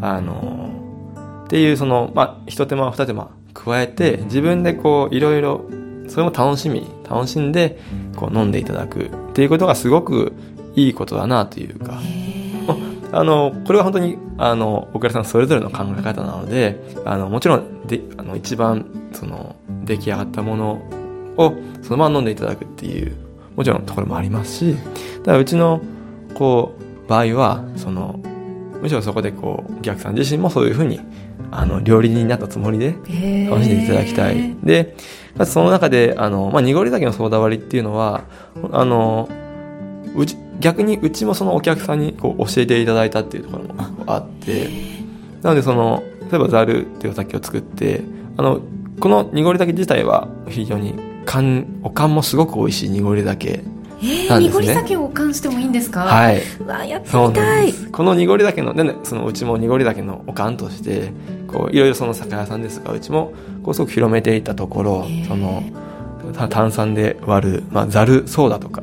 [SPEAKER 2] あのっていうその、まあ、一手間二手間加えて自分でこういろいろそれも楽しみ楽しんでこう飲んでいただくっていうことがすごくいいことだなというか。あの、これは本当に、あの、お客さんそれぞれの考え方なので、あの、もちろん、で、あの、一番、その、出来上がったものを、そのまま飲んでいただくっていう、もちろんところもありますし、だからうちの、こう、場合は、その、むしろそこでこう、お客さん自身もそういうふうに、あの、料理人になったつもりで、楽しんでいただきたい。で、かつその中で、あの、まあ、濁り酒のソーダ割りっていうのは、あの、うち、逆にうちもそのお客さんにこう教えていただいたっていうところもあって、なのでその、例えばザルっていうお酒を作って、あの、この濁り酒自体は非常に缶、おかんもすごく美味しい濁り酒
[SPEAKER 1] えー、濁り酒を保管してもいいんですか？
[SPEAKER 2] はい。
[SPEAKER 1] わやってみたい。
[SPEAKER 2] この濁り酒の、ね、そのうちも濁り酒のおかんとして、こう、いろいろその酒屋さんですが、うちも、こう、すごく広めていたところ、その、炭酸で割る、まあ、ざるソーダとか、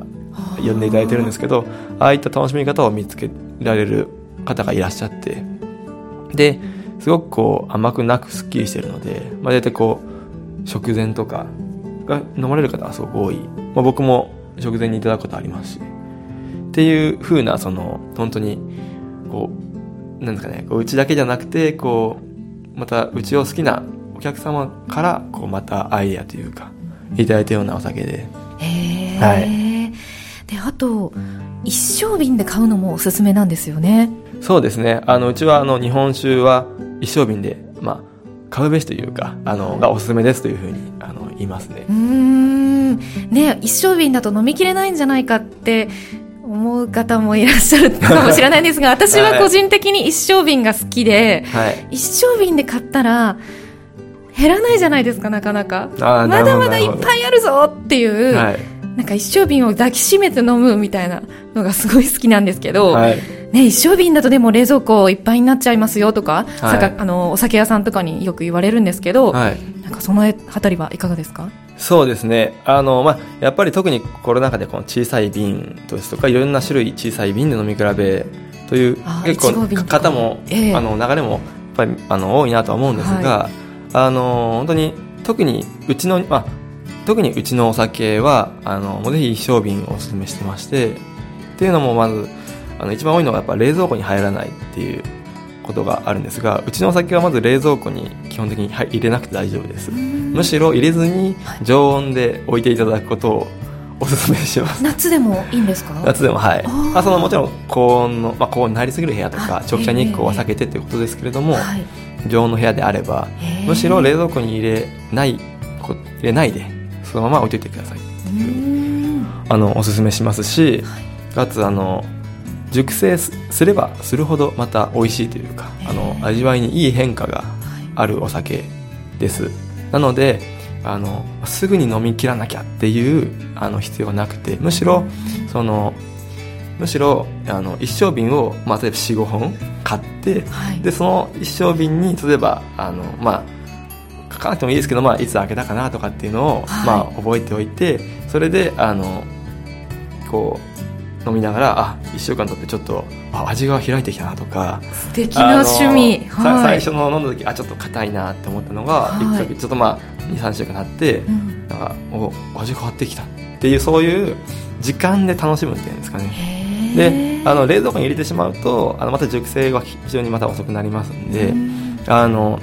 [SPEAKER 2] 呼んでいただいてるんですけど、ああいった楽しみ方を見つけられる方がいらっしゃって、で、すごくこう、甘くなくすっきりしてるので、まあ、大体こう、食前とかが飲まれる方がすごく多い。まあ、僕も食前にいただくことありますし。っていう風な、その、本当に、こう、なんですかね、こううちだけじゃなくて、こう、またうちを好きなお客様から、こう、またアイデアというか、いただいたようなお酒で。
[SPEAKER 1] はい。で、あと、一升瓶で買うのもおすすめなんですよね。
[SPEAKER 2] そうですね。あの、うちは、あの、日本酒は一升瓶で、まあ、買うべしというか、あの、がおすすめですというふうに、あの、言いますね。
[SPEAKER 1] うん。ね、一升瓶だと飲みきれないんじゃないかって思う方もいらっしゃるかもしれないんですが、私は個人的に一升瓶が好きで、はい、一升瓶で買ったら、減らないじゃないですか、なかなか。まだまだいっぱいあるぞっていう、はい、なんか一升瓶を抱きしめて飲むみたいなのがすごい好きなんですけど、はい、ね、一升瓶だとでも冷蔵庫いっぱいになっちゃいますよとか、はい、あのお酒屋さんとかによく言われるんですけど、はい、なんかそのあたりはいかがですか？
[SPEAKER 2] そうですね。あの、まあ、やっぱり特にコロナ禍でこの小さい瓶ですとかいろんな種類小さい瓶で飲み比べという結構方も、えー、あの流れもやっぱりあの多いなとは思うんですが、はい、あの本当に特にうちの、まあ、特にうちのお酒はあのぜひ一升瓶をおすすめしてましてっていうのもまずあの一番多いのはやっぱ冷蔵庫に入らないっていうことがあるんですがうちのお酒はまず冷蔵庫に基本的に入れなくて大丈夫です。むしろ入れずに常温で置いていただくことをおすすめします。
[SPEAKER 1] 夏でもいいんですか？
[SPEAKER 2] 夏でもはい。まあ、そのもちろん高温の、まあ、高温になりすぎる部屋とか長期間日光は避けてということですけれども、はい、常温の部屋であればむしろ冷蔵庫に入れない入れないでそのまま置いといてくださいあのおすすめしますし、はい、かつあの熟成すればするほどまた美味しいというかあの味わいにいい変化があるお酒です、なのであのすぐに飲み切らなきゃっていうあの必要はなくてむしろそのむしろあの一升瓶を、まあ、例えば45本買って、はい、でその一升瓶に例えばあの、まあ、書かなくてもいいですけど、まあ、いつ開けたかなとかっていうのを、はい、まあ、覚えておいてそれであのこう飲みながらあ1週間経ってちょっとあ味が開いてきたなとか。
[SPEAKER 1] 素敵な趣味、
[SPEAKER 2] はい、最初の飲んだ時あちょっと硬いなって思ったのが、はい、ちょっとまあ23週間経って、うん、なんかお味変わってきたっていうそういう時間で楽しむっていうんですかね。であの冷蔵庫に入れてしまうとあのまた熟成が非常にまた遅くなりますんで、あの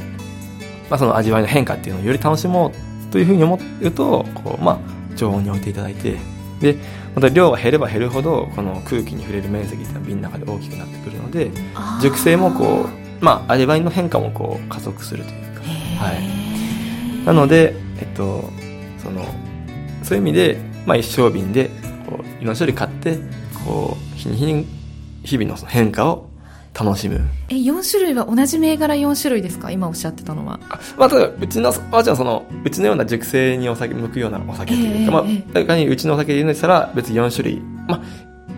[SPEAKER 2] まあ、その味わいの変化っていうのをより楽しもうというふうに思うとこう、まあ、常温に置いていただいてでまた量が減れば減るほどこの空気に触れる面積っていうのは瓶の中で大きくなってくるので熟成もこう、まあ、味わいの変化もこう加速するというか、はい、なので、えっと、そのそういう意味で、まあ、一升瓶でこういろんな種類買ってこう日に日に日々の変化を楽しむ。
[SPEAKER 1] え4種類は同じ銘柄4種類ですか？今おっしゃってたのは。
[SPEAKER 2] まあ、ただうちのあじゃあそのうちのような熟成にお酒向くようなお酒というか、えー、まあ仮にうちのお酒で言うんでしたら別に4種類。まあ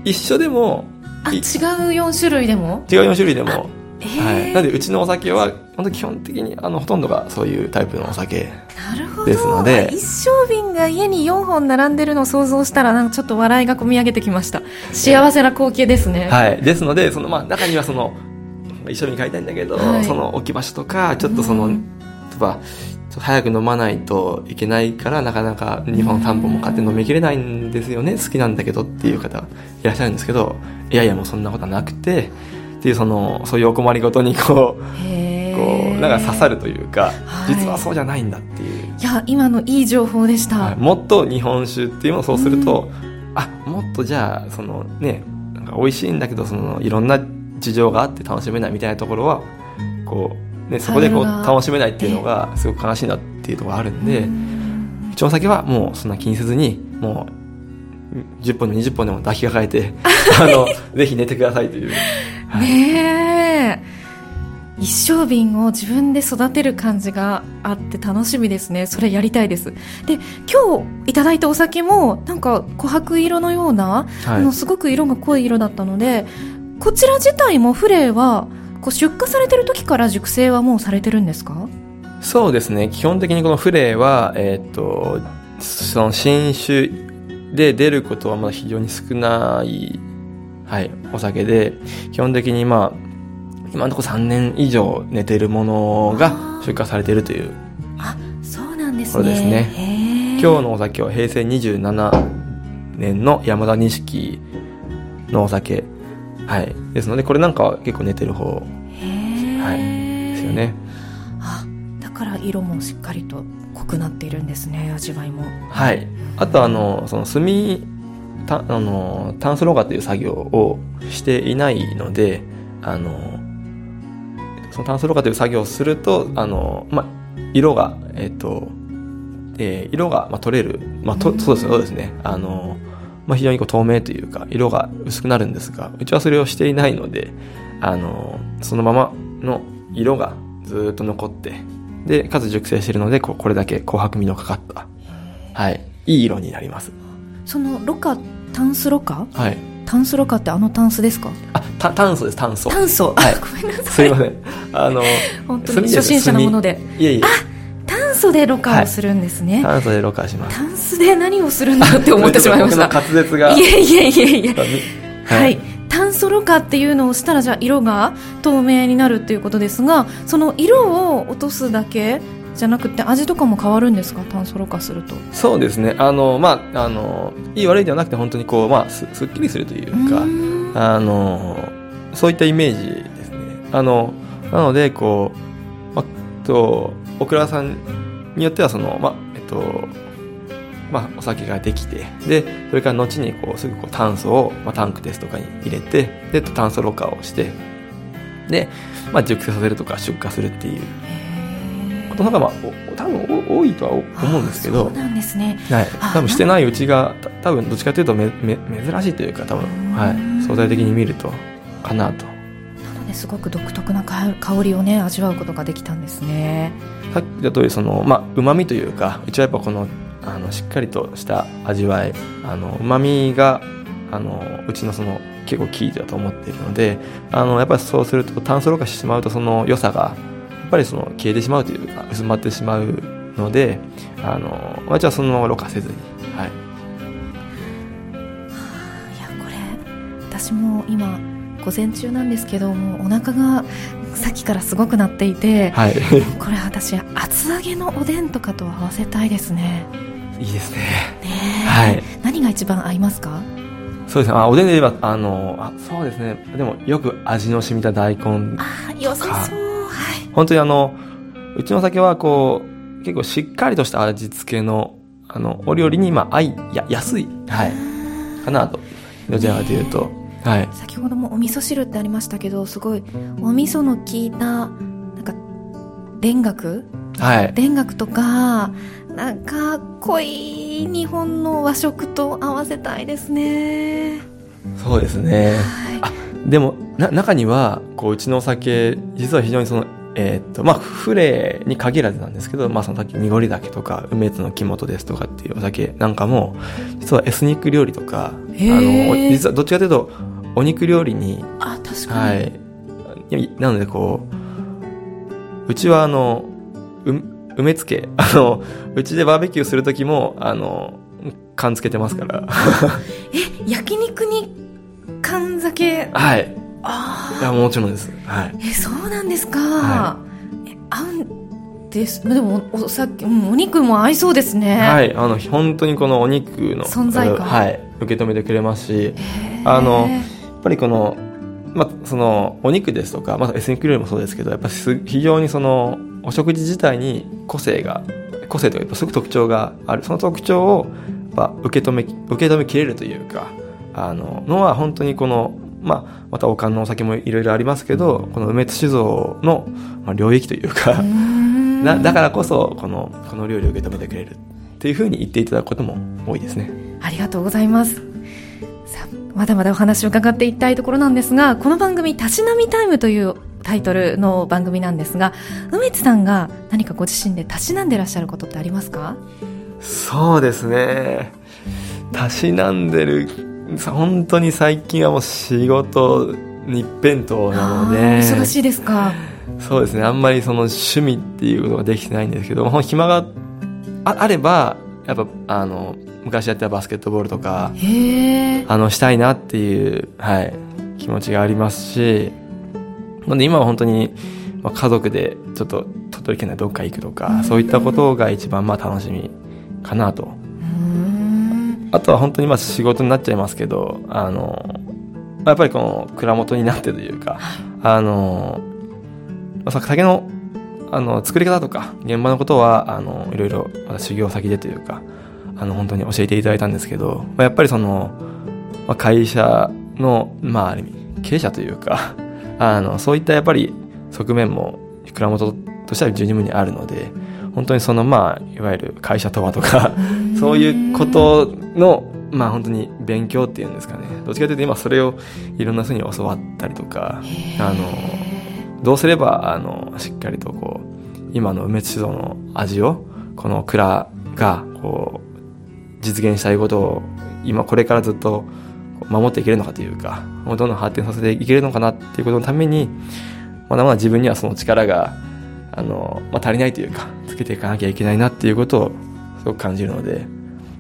[SPEAKER 2] 一緒でも
[SPEAKER 1] あ違う4種類でも？
[SPEAKER 2] 違う4種類でもはい、なのでうちのお酒は本当基本的にあのほとんどがそういうタイプのお酒ですので。
[SPEAKER 1] 一升瓶が家に4本並んでるのを想像したらなんかちょっと笑いがこみ上げてきました。幸せな光景ですね、
[SPEAKER 2] はい。ですのでその、まあ、中にはその一緒に買いたいんだけど、はい、その置き場所とかちょっとその、うん、例えば早く飲まないといけないからなかなか2本3本も買って飲みきれないんですよね。好きなんだけどっていう方いらっしゃるんですけどいやいやもうそんなことはなくてっていうそのそういうお困りごとにこうこうなんか刺さるというか、はい、実はそうじゃないんだっていう。
[SPEAKER 1] いや今のいい情報でした、はい、
[SPEAKER 2] もっと日本酒っていうのをそうすると、うん、あもっとじゃあそのねなんか美味しいんだけどそのいろんな事情があって楽しめないみたいなところはこう、ね、そこでこう楽しめないっていうのがすごく悲しいなっていうところがあるんで、うちの酒はもうそんな気にせずにもう10本でも20本でも抱きかかえて あのぜひ寝てくださいという。
[SPEAKER 1] はい、ねえ。一升瓶を自分で育てる感じがあって楽しみですね。それやりたいです。で今日いただいたお酒もなんか琥珀色のような、はい、あのすごく色が濃い色だったのでこちら自体もフレーはこう出荷されてる時から熟成はもうされてるんですか？
[SPEAKER 2] そうですね。基本的にこのフレーは、えー、っとその新酒で出ることはまだ非常に少ないはい、お酒で、基本的にまあ、今のところ3年以上寝てるものが出荷されているという。
[SPEAKER 1] あ、そうなんですね。です
[SPEAKER 2] ね。今日のお酒は平成27年の山田錦のお酒。はい。ですので、これなんかは結構寝てる方。はい。ですよね。
[SPEAKER 1] あ、だから色もしっかりと濃くなっているんですね、味わいも。
[SPEAKER 2] はい。あとあの、その炭たあの炭素ろ過という作業をしていないのであのその炭素ろ過という作業をするとあの、まあ、色が、えっ、ー、とえー、色が、まあ、取れる、まあ、とそうですそうですね。あの、まあ、非常にこう透明というか色が薄くなるんですがうちはそれをしていないのであのそのままの色がずっと残ってでかつ熟成しているのでこうこれだけ紅白みのかかった、はい、いい色になります。
[SPEAKER 1] そのろ過タンスろ過
[SPEAKER 2] はい。
[SPEAKER 1] タンスろ過ってあのタンスですか？
[SPEAKER 2] あた炭素です炭素
[SPEAKER 1] 炭素、はい、ごめんなさい。
[SPEAKER 2] すいません。あの
[SPEAKER 1] 本当に初心者のもので。
[SPEAKER 2] いえいえ。あ
[SPEAKER 1] 炭素でろ過をするんですね、
[SPEAKER 2] はい、炭素でろ過します。
[SPEAKER 1] タンスで何をするんだって思ってしまいました。
[SPEAKER 2] 滑舌が。
[SPEAKER 1] いえいえいえいえ。はい、はい、炭素ろ過っていうのをしたらじゃあ色が透明になるっていうことですがその色を落とすだけじゃなくて味とかも変わるんですか？炭素ろ過すると。
[SPEAKER 2] そうですね。あのまああのいい悪いではなくて本当にこうまあすすっきりするというかあのそういったイメージですね。あのなのでこう、まあ、とオクラさんによってはそのまあえっとまあ、お酒ができてでそれから後にこうすぐこう炭素を、まあ、タンクですとかに入れてで炭素ろ過をしてで、まあ、熟成させるとか出荷するっていうことの方が、まあ、多分多いとは思うんですけど。
[SPEAKER 1] そうなんですね、
[SPEAKER 2] はい、多分してないうちが多分どっちかというとめめ珍しいというか多分、はい、相対的に見るとかなと。
[SPEAKER 1] なのですごく独特な香りをね味わうことができたんですね。
[SPEAKER 2] さっき言った通りそのまあ旨味というかうちはやっぱこのあのしっかりとした味わいあの旨味があのうちのその結構キーだと思っているのであのやっぱりそうすると炭素ろ過してしまうとその良さがぱりその消えてしまうというか薄まってしまうのであの私はそのままろ過せずに。はい。
[SPEAKER 1] いやこれ私も今午前中なんですけどもお腹がさっきからすごくなっていて、はい、これ私厚揚げのおでんとかと合わせたいですね。
[SPEAKER 2] いいですね。
[SPEAKER 1] ねはい。何が一番合いますか？
[SPEAKER 2] そうですね。あおでんで言えばあのあそうですね。でもよく味の染みた大根
[SPEAKER 1] あ良さそう。はい
[SPEAKER 2] 本当にあのうちの酒はこう結構しっかりとした味付けのあのお料理にまあ合いや安い。はい。かなと。どちらかというと、はい、
[SPEAKER 1] 先ほどもお味噌汁ってありましたけどすごいお味噌の効いたなんか田楽？
[SPEAKER 2] はい。
[SPEAKER 1] 田楽とかなんか濃い日本の和食と合わせたいですね。
[SPEAKER 2] そうですね、はい、あでもな中にはこううちのお酒実は非常にそのえー、っとまあフレに限らずなんですけど、まあ、そのさっき濁り酒とか梅津の木本ですとかっていうお酒なんかも実はエスニック料理とかあの実はどっちかというとお肉料理に
[SPEAKER 1] あ確かに、
[SPEAKER 2] はい、なのでこううちはあのう梅漬け あのうちでバーベキューする時もあの缶つけてますから。
[SPEAKER 1] え焼肉に缶酒？
[SPEAKER 2] はい
[SPEAKER 1] あ
[SPEAKER 2] あいやもちろんです。はい。
[SPEAKER 1] えそうなんですか、はい、合うんです。でもおさっき、うん、お肉も合いそうですね。
[SPEAKER 2] はい。あの本当にこのお肉の
[SPEAKER 1] 存在感。
[SPEAKER 2] はい。受け止めてくれますしあのやっぱりこのまあ、そのお肉ですとか、まあ、エスニック料理もそうですけどやっぱ非常にそのお食事自体に個性が個性というかすごく特徴がある。その特徴をや受け止め受け止めきれるというかあののは本当にこの、まあ、またおかんのお酒もいろいろありますけどこの梅津酒造の、まあ、領域というかだ だからこそこのこの料理を受け止めてくれるっていうふうに言っていただくことも多いですね。
[SPEAKER 1] ありがとうございます。まだまだお話を伺っていきたいところなんですがこの番組「たしなみタイム」というタイトルの番組なんですが梅津さんが何かご自身でたしなんでらっしゃることってありますか？
[SPEAKER 2] そうですね。たしなんでる本当に最近はもう仕事一辺倒なので。
[SPEAKER 1] 忙しいですか？
[SPEAKER 2] そうですね。あんまりその趣味っていうことができてないんですけど暇があればやっぱあの昔やってたバスケットボールとかあのしたいなっていう、はい、気持ちがありますしなんで今は本当に、まあ、家族でちょっと鳥取県内どっか行くとかそういったことが一番まあ楽しみかなとあとは本当にまあ仕事になっちゃいますけどあのやっぱりこの蔵元になってというかあの、まあ、酒のあの作り方とか現場のことはあのいろいろ修行先でというかあの本当に教えていただいたんですけど、まあ、やっぱりその、まあ、会社の、まあ、ある意味経営者というかあのそういったやっぱり側面も蔵元としては十二分にあるので本当にそのまあいわゆる会社とはとかそういうことのまあ本当に勉強っていうんですかね。どっちかというと今それをいろんな人に教わったりとかあのどうすればあのしっかりとこう今の梅津酒造の味をこの蔵がこう実現したいことを今これからずっと守っていけるのかというかどんどん発展させていけるのかなっていうことのためにまだまだ自分にはその力があの、まあ、足りないというかつけていかなきゃいけないなっていうことをすごく感じるので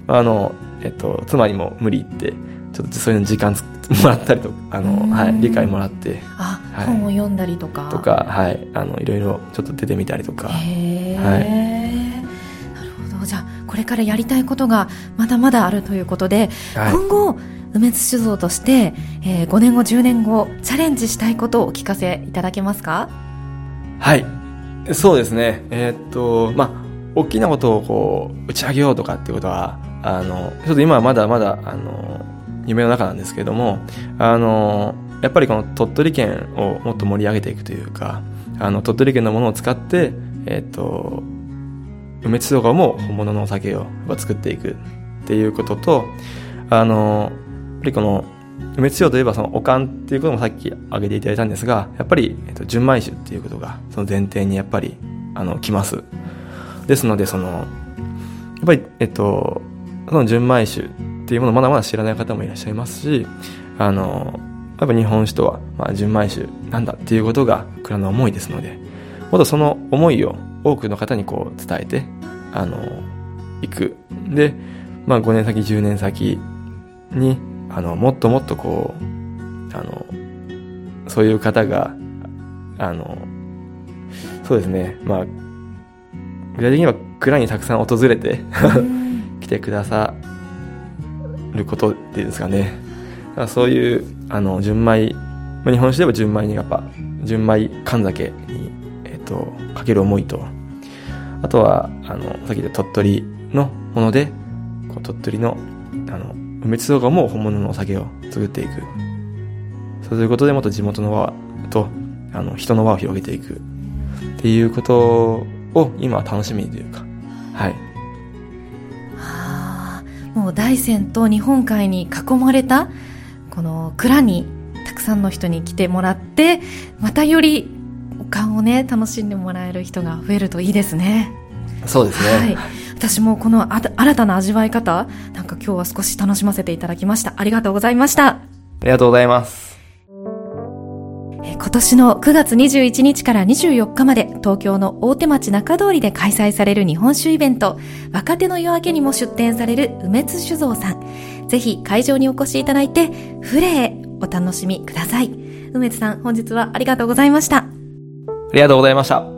[SPEAKER 2] あの、えっと、妻にも無理言ってちょっとそういうの時間もらったりとかあの、はい、理解もらって
[SPEAKER 1] あ、はい、本を読んだりとか。
[SPEAKER 2] とかはいあのいろいろちょっと出てみたりとか
[SPEAKER 1] へはい。じゃあこれからやりたいことがまだまだあるということで、はい、今後梅津酒造として、えー、5年後10年後チャレンジしたいことをお聞かせいただけますか？
[SPEAKER 2] はいそうですね。えー、っとまあ大きなことをこう打ち上げようとかっていうことはあのちょっと今はまだまだあの夢の中なんですけれどもあのやっぱりこの鳥取県をもっと盛り上げていくというかあの鳥取県のものを使ってえー、っと梅津動画も本物のお酒を作っていくっていうこととあのやっぱりこの梅津塩といえばそのおかんっていうこともさっき挙げていただいたんですがやっぱり、えっと、純米酒っていうことがその前提にやっぱりあの来ます。ですのでそのやっぱりえっとその純米酒っていうものをまだまだ知らない方もいらっしゃいますしあのやっぱ日本酒とは、まあ、純米酒なんだっていうことが蔵の思いですのでもっとその思いを多くの方にこう伝えてあの行く。で、まあ、5年先10年先にあのもっともっとこうあのそういう方があのそうですね。まあ具体的には蔵にたくさん訪れて 来てくださることっていうんですかね。そういうあの純米、まあ、日本酒では純米にやっぱ純米神酒に、えっと、かける思いとあとはあのさっき言った鳥取のものでこう鳥取のあの梅津動画も本物のお酒を作っていくそういうことでもっと地元の輪とあの人の輪を広げていく。っていうことを今は楽しみにというか。はい。
[SPEAKER 1] はあもう大山と日本海に囲まれたこの蔵にたくさんの人に来てもらってまたよりおかんをね楽しんでもらえる人が増えるといいですね。
[SPEAKER 2] そうですね、
[SPEAKER 1] はい私もこの新たな味わい方、なんか今日は少し楽しませていただきました。ありがとうございました。あ
[SPEAKER 2] りがとうございます。
[SPEAKER 1] 今年の9月21日から24日まで東京の大手町中通りで開催される日本酒イベント若手の夜明けにも出展される梅津酒造さんぜひ会場にお越しいただいてフレーお楽しみください梅津さん本日はありがとうございましたあ
[SPEAKER 2] りがとうございました